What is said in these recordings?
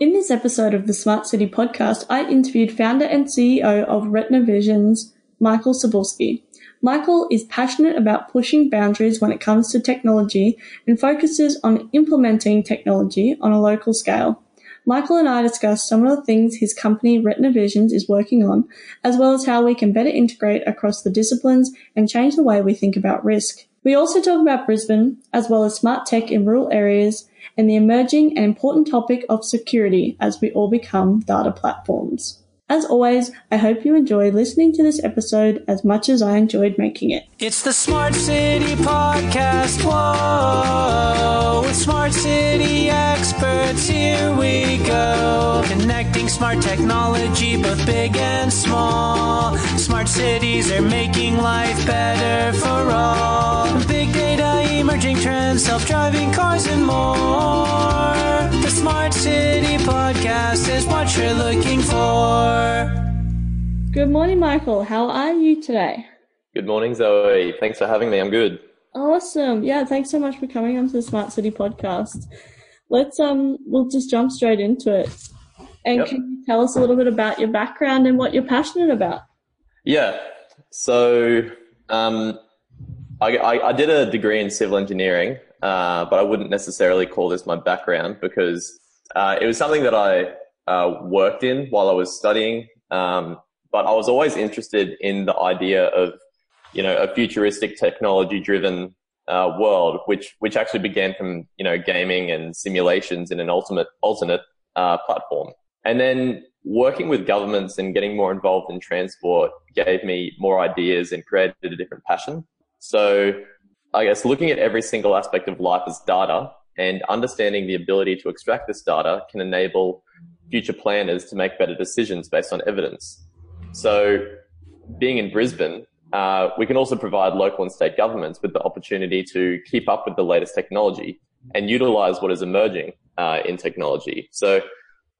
In this episode of the Smart City podcast, I interviewed founder and CEO of Retina Visions, Michael Cybulski. Michael is passionate about pushing boundaries when it comes to technology and focuses on implementing technology on a local scale. Michael and I discussed some of the things his company Retina Visions is working on, as well as how we can better integrate across the disciplines and change the way we think about risk. We also talk about Brisbane, as well as smart tech in rural areas and the emerging and important topic of security as we all become data platforms. As always, I hope you enjoy listening to this episode as much as I enjoyed making it. It's the Smart City Podcast. Whoa, with Smart City experts, here we. Connecting smart technology, both big and small. Smart cities are making life better for all. Big data, emerging trends, self driving cars, and more. The Smart City Podcast is what you're looking for. Good morning, Michael. How are you today? Good morning, Zoe. Thanks for having me. I'm good. Awesome. Yeah, thanks so much for coming onto the Smart City podcast. Let's um we'll just jump straight into it. And Yep. can you tell us a little bit about your background and what you're passionate about? Yeah. So, um, I, I, I did a degree in civil engineering, uh, but I wouldn't necessarily call this my background because uh, it was something that I uh, worked in while I was studying. Um, but I was always interested in the idea of, you know, a futuristic technology-driven uh, world, which which actually began from you know gaming and simulations in an ultimate alternate uh, platform. And then working with governments and getting more involved in transport gave me more ideas and created a different passion. So I guess looking at every single aspect of life as data and understanding the ability to extract this data can enable future planners to make better decisions based on evidence. So being in Brisbane, uh, we can also provide local and state governments with the opportunity to keep up with the latest technology and utilize what is emerging uh, in technology. So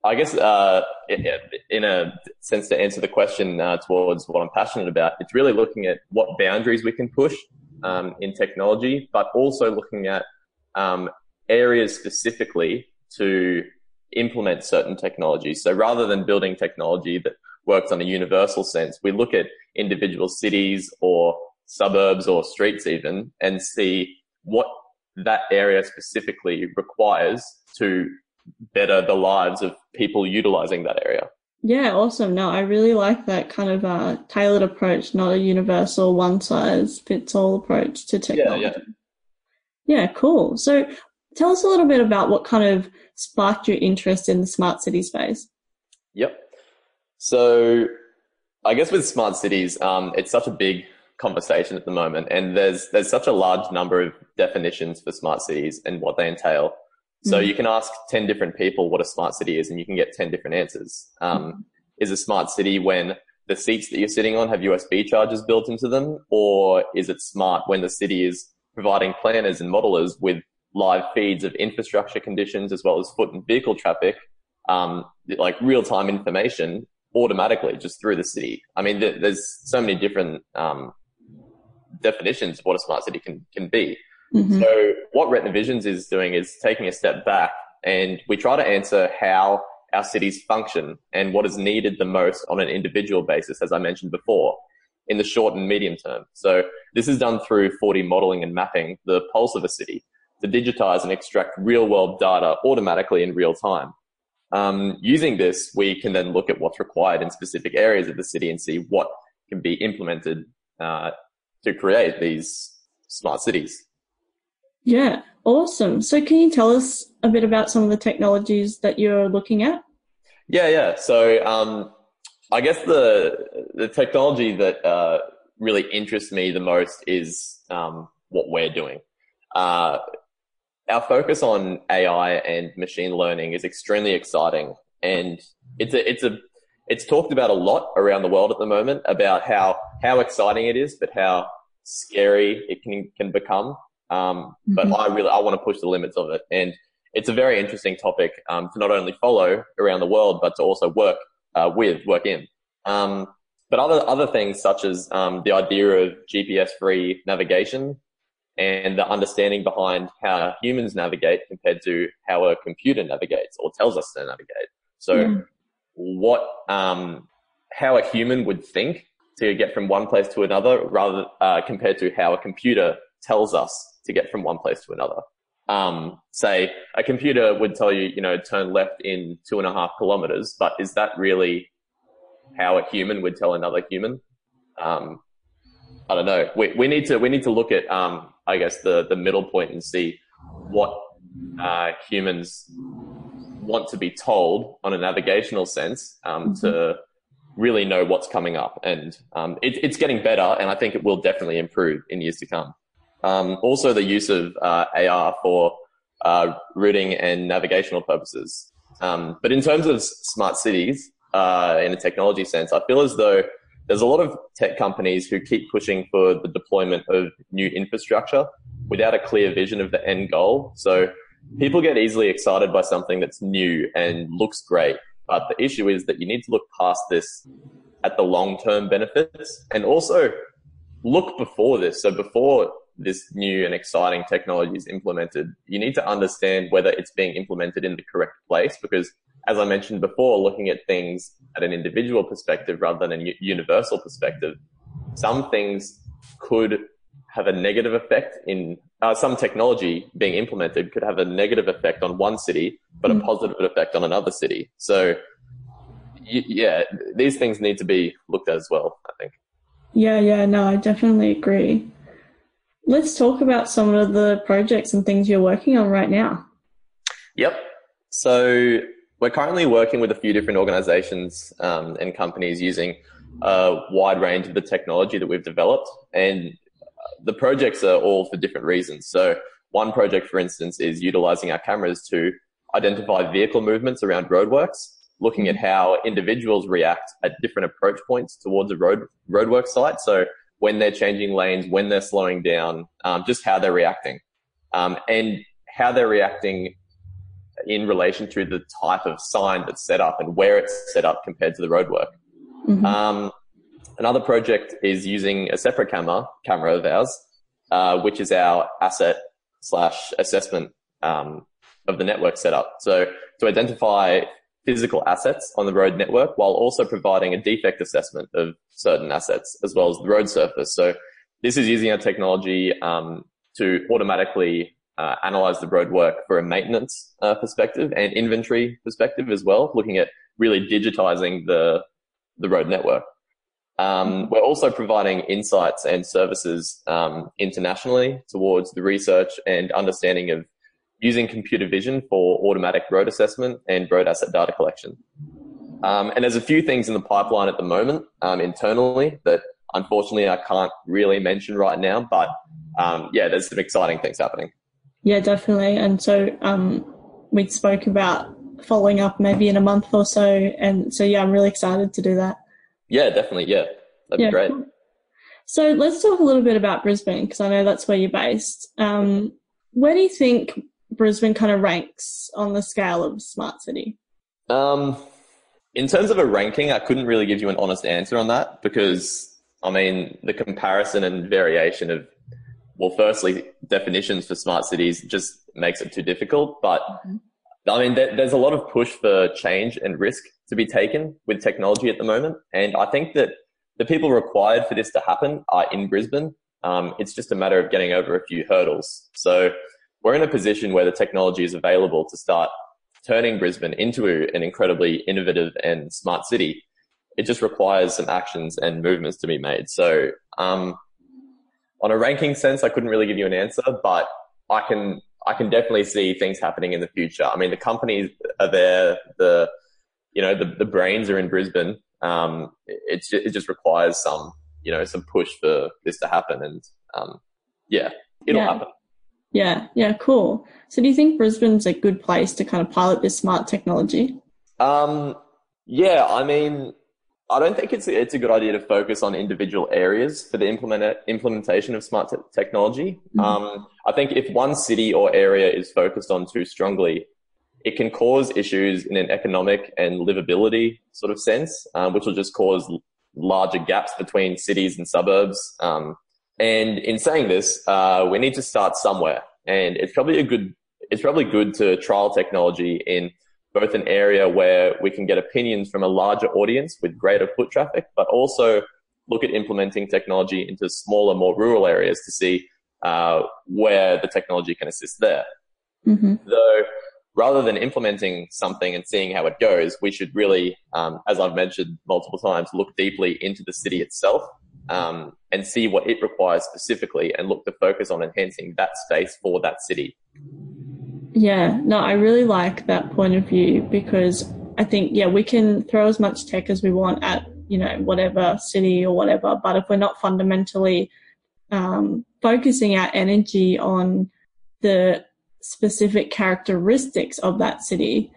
I guess uh, in- a sense to answer the question uh, towards what I'm passionate about, it's really looking at what boundaries we can push um, in technology, but also looking at um, areas specifically to implement certain technologies. So rather than building technology that works on a universal sense, we look at individual cities or suburbs or streets even and see what that area specifically requires to better the lives of people utilizing that area. Yeah, awesome. No, I really like that kind of uh, tailored approach, not a universal one size fits all approach to technology. yeah. Yeah, yeah, cool. So tell us a little bit about what kind of sparked your interest in the smart city space. Yep. So I guess with smart cities, um, it's such a big conversation at the moment, and there's there's such a large number of definitions for smart cities and what they entail. So Mhm. you can ask ten different people what a smart city is, and you can get ten different answers. Um, Is a smart city when the seats that you're sitting on have USB chargers built into them, or is it smart when the city is providing planners and modelers with live feeds of infrastructure conditions as well as foot and vehicle traffic, um, like real time information automatically just through the city. I mean, th- there's so many different um, definitions of what a smart city can can be. Mhm. So what Retina Visions is doing is taking a step back and we try to answer how our cities function and what is needed the most on an individual basis, as I mentioned before, in the short and medium term. So this is done through 4D modeling and mapping the pulse of a city to digitize and extract real world data automatically in real time. Um, using this, we can then look at what's required in specific areas of the city and see what can be implemented uh, to create these smart cities. Yeah, awesome. So can you tell us a bit about some of the technologies that you're looking at? Yeah, yeah. So um, I guess the the technology that uh, really interests me the most is um, what we're doing. Uh, our focus on AI and machine learning is extremely exciting, and it's a it's a it's talked about a lot around the world at the moment about how how exciting it is, but how scary it can can become. Um, but Mhm. I really I want to push the limits of it, and it's a very interesting topic um, to not only follow around the world, but to also work uh, with, work in. Um, but other other things such as um, the idea of GPS free navigation and the understanding behind how humans navigate compared to how a computer navigates or tells us to navigate. So Yeah. what, um, how a human would think to get from one place to another rather, uh, compared to how a computer tells us to get from one place to another. Um, say a computer would tell you, you know, turn left in two and a half kilometers, but is that really how a human would tell another human? Um, I don't know. We, we need to, we need to look at, um, I guess the, the middle point and see what, uh, humans want to be told on a navigational sense, um, to really know what's coming up. And, um, it, it's getting better and I think it will definitely improve in years to come. Um, also the use of, uh, AR for, uh, routing and navigational purposes. Um, but in terms of smart cities, uh, in a technology sense, I feel as though there's a lot of tech companies who keep pushing for the deployment of new infrastructure without a clear vision of the end goal. So people get easily excited by something that's new and looks great. But the issue is that you need to look past this at the long term benefits and also look before this. So before this new and exciting technology is implemented, you need to understand whether it's being implemented in the correct place because as I mentioned before, looking at things at an individual perspective rather than a universal perspective, some things could have a negative effect in uh, some technology being implemented could have a negative effect on one city, but a Mm. positive effect on another city. So, y- yeah, these things need to be looked at as well. I think. Yeah, yeah, no, I definitely agree. Let's talk about some of the projects and things you're working on right now. Yep. So we're currently working with a few different organizations um, and companies using a wide range of the technology that we've developed. And the projects are all for different reasons. So one project, for instance, is utilizing our cameras to identify vehicle movements around roadworks, looking at how individuals react at different approach points towards a road roadwork site. So when they're changing lanes, when they're slowing down, um, just how they're reacting, um, and how they're reacting in relation to the type of sign that's set up and where it's set up compared to the roadwork. Mhm. Um, another project is using a separate camera, camera of ours, uh, which is our asset slash assessment um, of the network setup. So to identify physical assets on the road network while also providing a defect assessment of certain assets as well as the road surface. So this is using our technology um, to automatically uh, analyze the roadwork for a maintenance uh, perspective and inventory perspective as well, looking at really digitizing the the road network. Um, we're also providing insights and services um, internationally towards the research and understanding of using computer vision for automatic road assessment and road asset data collection. Um, and there's a few things in the pipeline at the moment um, internally that unfortunately I can't really mention right now, but um, yeah, there's some exciting things happening. Yeah, definitely. And so um, we spoke about following up maybe in a month or so. And so, yeah, I'm really excited to do that. Yeah, definitely. Yeah, that'd yeah, be great. cool. So let's talk a little bit about Brisbane because I know that's where you're based. Um, where do you think Brisbane kind of ranks on the scale of smart city? Um, in terms of a ranking, I couldn't really give you an honest answer on that because, I mean, the comparison and variation of, well, firstly, definitions for smart cities just makes it too difficult. But Mhm. I mean, there, there's a lot of push for change and risk to be taken with technology at the moment. And I think that the people required for this to happen are in Brisbane. Um, it's just a matter of getting over a few hurdles. So we're in a position where the technology is available to start turning Brisbane into an incredibly innovative and smart city. It just requires some actions and movements to be made. So, um, on a ranking sense, I couldn't really give you an answer, but I can, I can definitely see things happening in the future. I mean, the companies are there, the, you know, the, the brains are in Brisbane. Um, it's, ju- it just requires some, you know, some push for this to happen. And, um, yeah, it'll Yeah. happen. Yeah, yeah, cool. So do you think Brisbane's a good place to kind of pilot this smart technology? Um, yeah, I mean, I don't think it's it's a good idea to focus on individual areas for the implement implementation of smart te- technology. Mhm. Um, I think if one city or area is focused on too strongly, it can cause issues in an economic and livability sort of sense, um, which will just cause larger gaps between cities and suburbs. Um, and in saying this, uh, we need to start somewhere, and it's probably a good it's probably good to trial technology in both an area where we can get opinions from a larger audience with greater foot traffic, but also look at implementing technology into smaller, more rural areas to see uh, where the technology can assist there. Mm-hmm. Though, rather than implementing something and seeing how it goes, we should really, um, as I've mentioned multiple times, look deeply into the city itself um, and see what it requires specifically and look to focus on enhancing that space for that city. Yeah, no, I really like that point of view because I think, yeah, we can throw as much tech as we want at, you know, whatever city or whatever, but if we're not fundamentally um, focusing our energy on the specific characteristics of that city,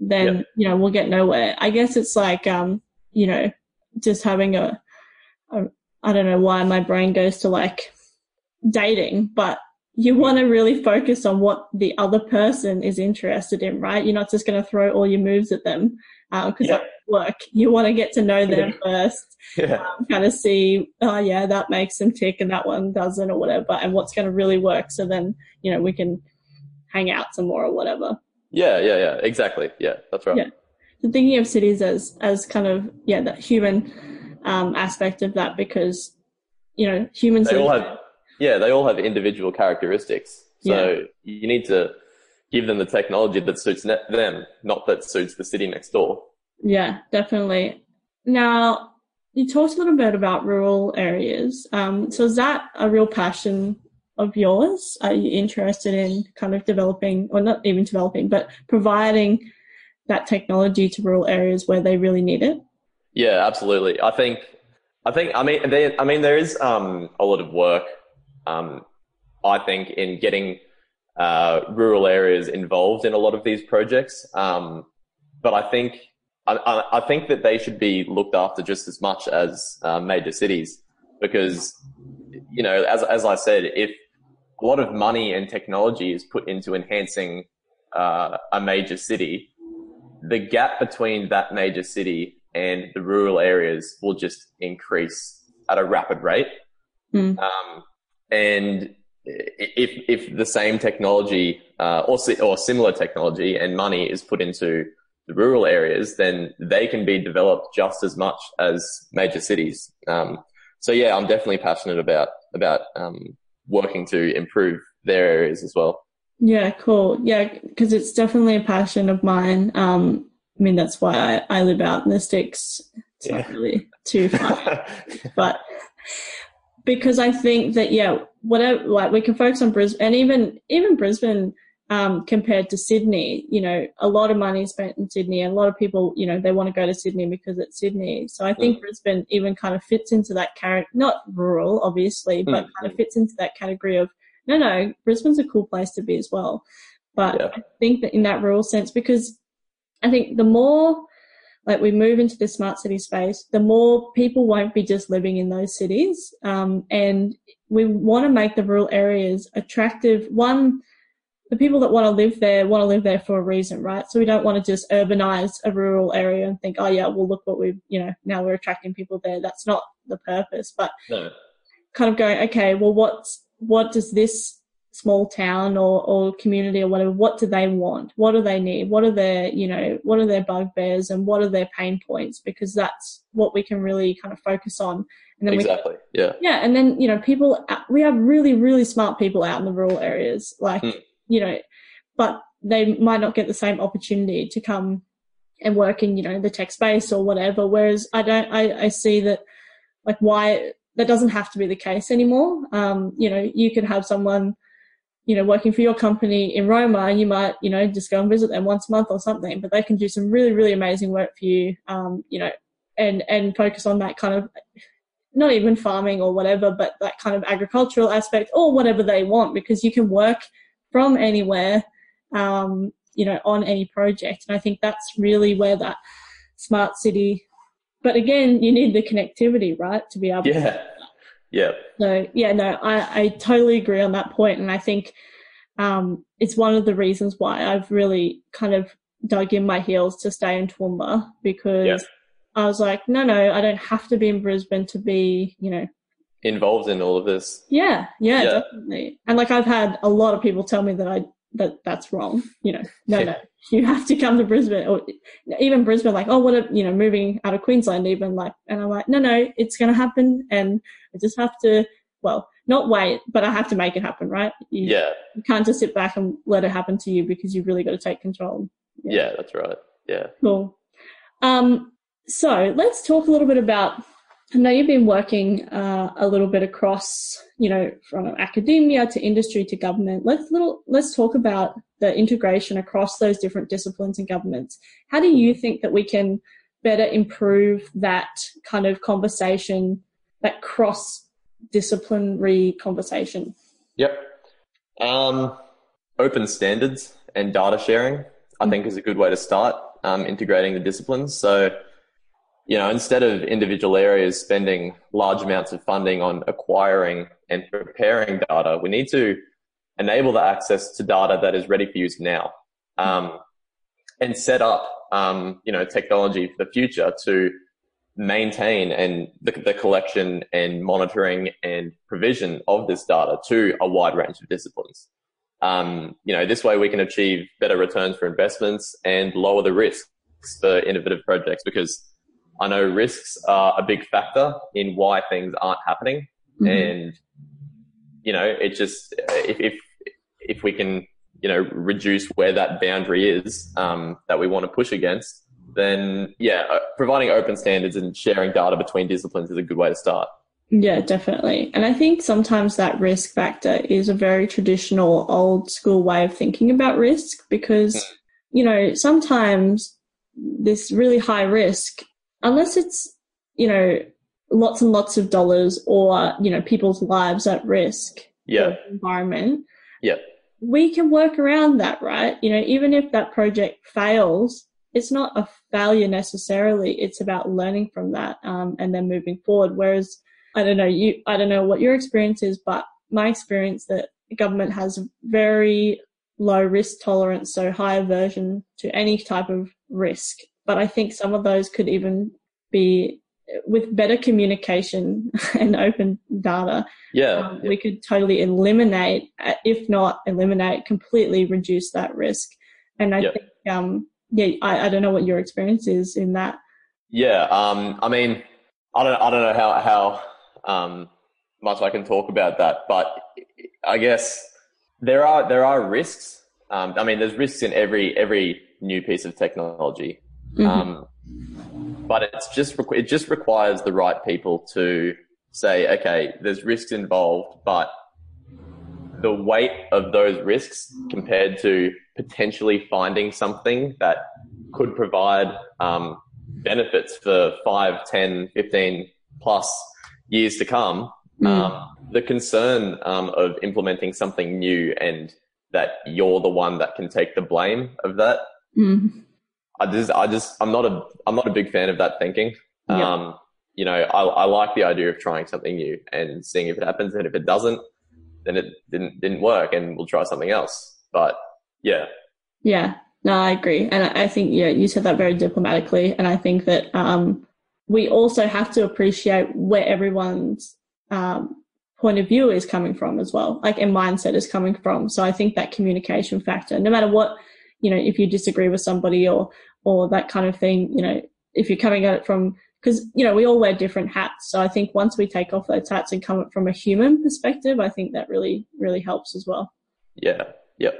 then, Yep. you know, we'll get nowhere. I guess it's like, um, you know, just having a, a, I don't know why my brain goes to like dating, but you want to really focus on what the other person is interested in, right? You're not just going to throw all your moves at them because Yeah. that won't work. You want to get to know them first, Yeah. um, kind of see, oh yeah, that makes them tick and that one doesn't or whatever, and what's going to really work. So then, you know, we can hang out some more or whatever. Yeah, yeah, yeah, exactly. Yeah, that's right. Yeah. So thinking of cities as as kind of yeah that human um, aspect of that because you know humans They all have, yeah, they all have individual characteristics. So you need to give them the technology that suits them, not that suits the city next door. Yeah, definitely. Now, you talked a little bit about rural areas. Um, so is that a real passion of yours? Are you interested in kind of developing, or not even developing, but providing that technology to rural areas where they really need it? Yeah, absolutely. I think, I think, I mean, there, I mean, there is um, a lot of work, um, I think, in getting uh, rural areas involved in a lot of these projects. Um, but I think, I, I, I think that they should be looked after just as much as uh, major cities, because, you know, as as I said, if a lot of money and technology is put into enhancing uh, a major city, the gap between that major city and the rural areas will just increase at a rapid rate. Hmm. Um, and if if the same technology uh, or si- or similar technology and money is put into the rural areas, then they can be developed just as much as major cities. Um, so yeah, I'm definitely passionate about about um, working to improve their areas as well. Yeah, cool. Yeah, because it's definitely a passion of mine. Um, I mean, that's why I, I live out in the sticks. It's not really too far. but because I think that yeah, whatever like we can focus on Brisbane and even even Brisbane um, compared to Sydney, you know, a lot of money is spent in Sydney, and a lot of people, you know, they want to go to Sydney because it's Sydney. So I think Brisbane even kind of fits into that character, not rural, obviously, but Mm. kind of fits into that category of no, no, Brisbane's a cool place to be as well. But Yeah. I think that in that rural sense, because I think the more like we move into the smart city space, the more people won't be just living in those cities. Um, and we want to make the rural areas attractive. One, the people that want to live there want to live there for a reason, right? So we don't want to just urbanize a rural area and think, oh yeah, well look what we've, you know, now we're attracting people there. That's not the purpose, but no. kind of going, okay, well, what's what does this small town or, or community or whatever, what do they want? What do they need? What are their, you know, what are their bugbears and what are their pain points? Because that's what we can really kind of focus on. And then we Exactly. Yeah. yeah, and then you know, people we have really really smart people out in the rural areas, like Hmm. you know, but they might not get the same opportunity to come and work in you know the tech space or whatever. Whereas I don't, I, I see that like why that doesn't have to be the case anymore. Um, you know, you could have someone you know working for your company in Roma, you might you know just go and visit them once a month or something, but they can do some really really amazing work for you. Um, you know, and and focus on that kind of not even farming or whatever, but that kind of agricultural aspect or whatever they want because you can work from anywhere, um, you know, on any project. And I think that's really where that smart city, but again, you need the connectivity, right, to be able to. Yeah. So yeah, no, I, I totally agree on that point. And I think, um, it's one of the reasons why I've really kind of dug in my heels to stay in Toowoomba because Yeah. I was like, no, no, I don't have to be in Brisbane to be, you know, Involved in all of this. yeah, yeah, Yeah. definitely. And like I've had a lot of people tell me that I that that's wrong. You know, no, no, you have to come to Brisbane or even Brisbane, like, oh, what, a, you know, moving out of Queensland, even like, and I'm like, no, no, it's going to happen. And I just have to, well, not wait, but I have to make it happen, right? You, Yeah. You can't just sit back and let it happen to you because you've really got to take control. Yeah, that's right. Yeah. Cool. Um, so let's talk a little bit about. I know you've been working uh, a little bit across, you know, from academia to industry to government. Let's little let's talk about the integration across those different disciplines and governments. How do you think that we can better improve that kind of conversation, that cross disciplinary conversation? Yep. Um, open standards and data sharing, I think, is a good way to start um, integrating the disciplines. So, you know, instead of individual areas spending large amounts of funding on acquiring and preparing data, we need to enable the access to data that is ready for use now, um, and set up, um, you know, technology for the future to maintain and the, the collection and monitoring and provision of this data to a wide range of disciplines. Um, you know, this way we can achieve better returns for investments and lower the risks for innovative projects because I know risks are a big factor in why things aren't happening. Mhm. And, you know, it just, if, if, if we can, you know, reduce where that boundary is, um, that we want to push against, then yeah, uh, providing open standards and sharing data between disciplines is a good way to start. Yeah, definitely. And I think sometimes that risk factor is a very traditional, old school way of thinking about risk because, you know, sometimes this really high risk, unless it's, you know, lots and lots of dollars or, you know, people's lives at risk, Yeah. environment, Yeah. we can work around that, right? You know, even if that project fails, it's not a failure necessarily. It's about learning from that um, and then moving forward. Whereas, I don't know, you, I don't know what your experience is, but my experience that government has very low risk tolerance, so high aversion to any type of risk. But I think some of those could even be with better communication and open data Yeah. um, we could totally eliminate, uh, if not eliminate, completely reduce that risk. And I Yep. think, um, yeah, I, I don't know what your experience is in that. Yeah. Um, I mean, I don't, I don't know how, how, um, much I can talk about that, but I guess there are, there are risks. Um, I mean, there's risks in every, every new piece of technology. Mhm. Um, but it's just, it just requires the right people to say, okay, there's risks involved, but the weight of those risks compared to potentially finding something that could provide um, benefits for 5, 10, 15 plus years to come. Mm. Um, the concern um, of implementing something new and that you're the one that can take the blame of that. Mm. I just, I just, I'm not a, I'm not a big fan of that thinking. Yeah. Um, you know, I, I like the idea of trying something new and seeing if it happens, and if it doesn't, then it didn't didn't work, and we'll try something else. But yeah, Yeah, no, I agree. And I think, yeah, you said that very diplomatically. And I think that um, we also have to appreciate where everyone's um, point of view is coming from as well, like and mindset is coming from. So I think that communication factor, no matter what, you know, if you disagree with somebody or or that kind of thing, you know, if you're coming at it from because you know we all wear different hats. So I think once we take off those hats and come at from a human perspective, I think that really really helps as well. yeah, yep,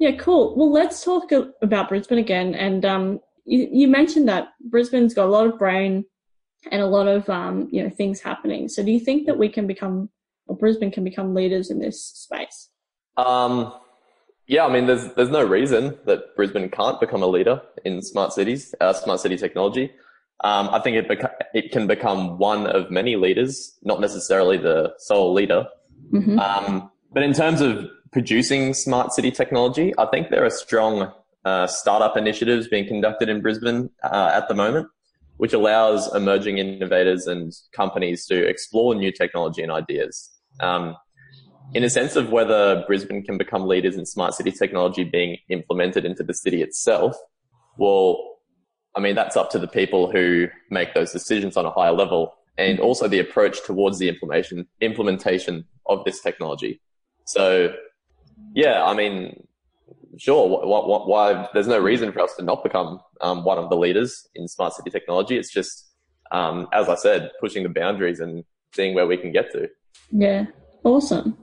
Yeah, cool. Well, let's talk about Brisbane again. And um, you, you mentioned that Brisbane's got a lot of brain and a lot of um, you know things happening. So, do you think that we can become, or Brisbane can become leaders in this space? um, yeah. I mean, there's there's no reason that Brisbane can't become a leader in smart cities, uh, smart city technology. Um, I think it beca- it can become one of many leaders, not necessarily the sole leader. hmm Um, but in terms of producing smart city technology, I think there are strong uh, startup initiatives being conducted in Brisbane uh, at the moment, which allows emerging innovators and companies to explore new technology and ideas. Um, in a sense of whether Brisbane can become leaders in smart city technology being implemented into the city itself, well, I mean, that's up to the people who make those decisions on a higher level and also the approach towards the implementation, implementation of this technology. So, yeah, I mean, sure, wh- wh- why there's no reason for us to not become um, one of the leaders in smart city technology. It's just, um, as I said, pushing the boundaries and seeing where we can get to. Yeah, awesome.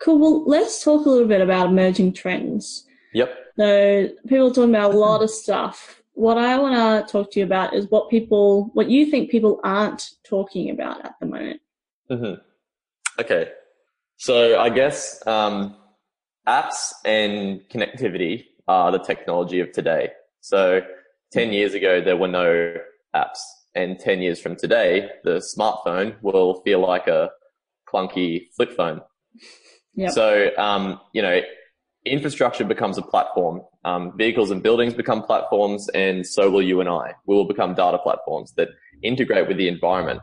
Cool. Well, let's talk a little bit about emerging trends. Yep. So people are talking about a lot of stuff. What I want to talk to you about is what people, what you think people aren't talking about at the moment. hmm Okay. So I guess um, apps and connectivity are the technology of today. So 10 years ago, there were no apps. And 10 years from today, the smartphone will feel like a clunky flip phone. Yep. So, um, you know, infrastructure becomes a platform. Um, vehicles and buildings become platforms, and so will you and I. We will become data platforms that integrate with the environment.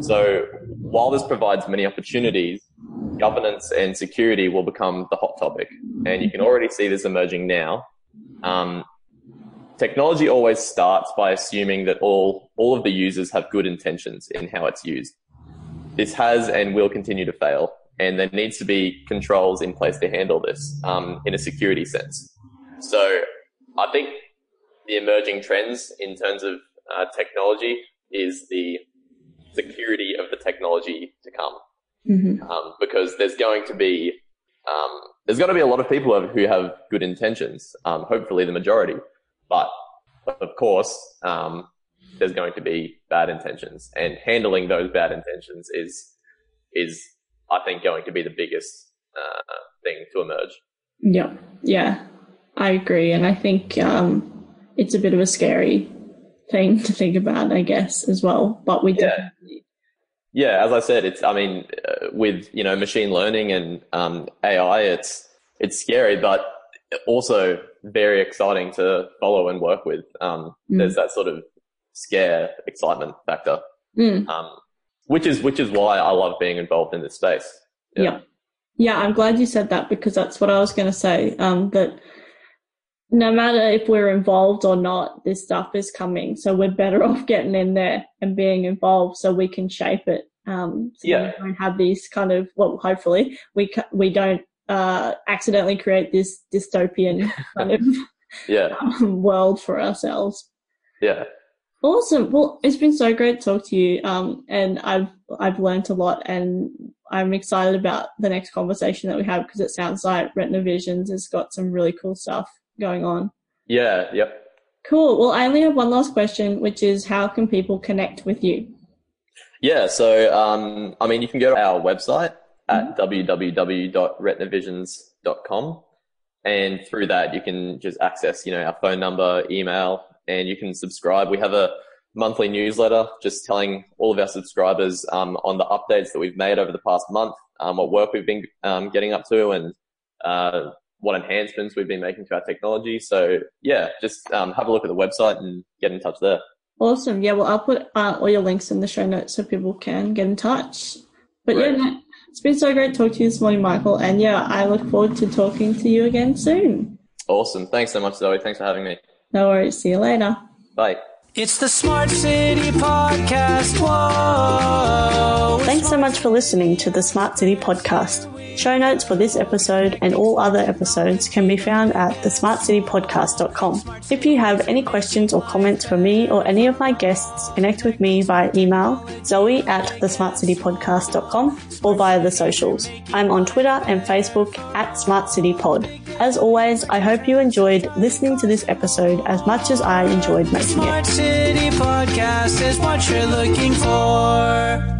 So, while this provides many opportunities, governance and security will become the hot topic. And you can already see this emerging now. Um, technology always starts by assuming that all, all of the users have good intentions in how it's used. This has and will continue to fail and there needs to be controls in place to handle this um, in a security sense. So I think the emerging trends in terms of uh, technology is the security of the technology to come, hmm um, because there's going to be um, there's going to be a lot of people who have good intentions. Um, hopefully, the majority, but of course, um, there's going to be bad intentions, and handling those bad intentions is is I think going to be the biggest uh, thing to emerge. Yeah, yeah, I agree, and I think um, it's a bit of a scary thing to think about, I guess, as well. But we Yeah. definitely, Yeah, as I said, it's I mean uh, with you know machine learning and um, AI, it's it's scary, but also very exciting to follow and work with. Um, Mm. There's that sort of scare excitement factor, Mm, um, which is which is why I love being involved in this space. yeah. yeah, I'm glad you said that because that's what I was going to say. Um, that no matter if we're involved or not, this stuff is coming, so we're better off getting in there and being involved so we can shape it. Um, so Yeah. we don't have these kind of well, hopefully we we don't uh, accidentally create this dystopian kind of Yeah, um, world for ourselves. yeah, Awesome. Well, it's been so great to talk to you. Um, and I've I've learned a lot, and I'm excited about the next conversation that we have because it sounds like Retina Visions has got some really cool stuff going on. yeah, yep. Cool. Well, I only have one last question, which is how can people connect with you? Yeah, so um, I mean, you can go to our website at www.retinavisions.com, and through that you can just access, you know, our phone number, email, and you can subscribe. We have a monthly newsletter just telling all of our subscribers um, on the updates that we've made over the past month, um, what work we've been um, getting up to, and uh, what enhancements we've been making to our technology. So yeah, just um, have a look at the website and get in touch there. Awesome. Yeah. Well, I'll put uh, all your links in the show notes so people can get in touch. But yeah, Great. no, it's been so great talking to you this morning, Michael. And yeah, I look forward to talking to you again soon. Awesome. Thanks so much, Zoe. Thanks for having me. No worries. See you later. Bye. It's the Smart City Podcast. Whoa. Thanks so much for listening to the Smart City podcast. Show notes for this episode and all other episodes can be found at thesmartcitypodcast.com. If you have any questions or comments for me or any of my guests, connect with me via email zoe at thesmartcitypodcast.com or via the socials. I'm on Twitter and Facebook at smartcitypod. As always, I hope you enjoyed listening to this episode as much as I enjoyed making it. City podcast is what you're looking for.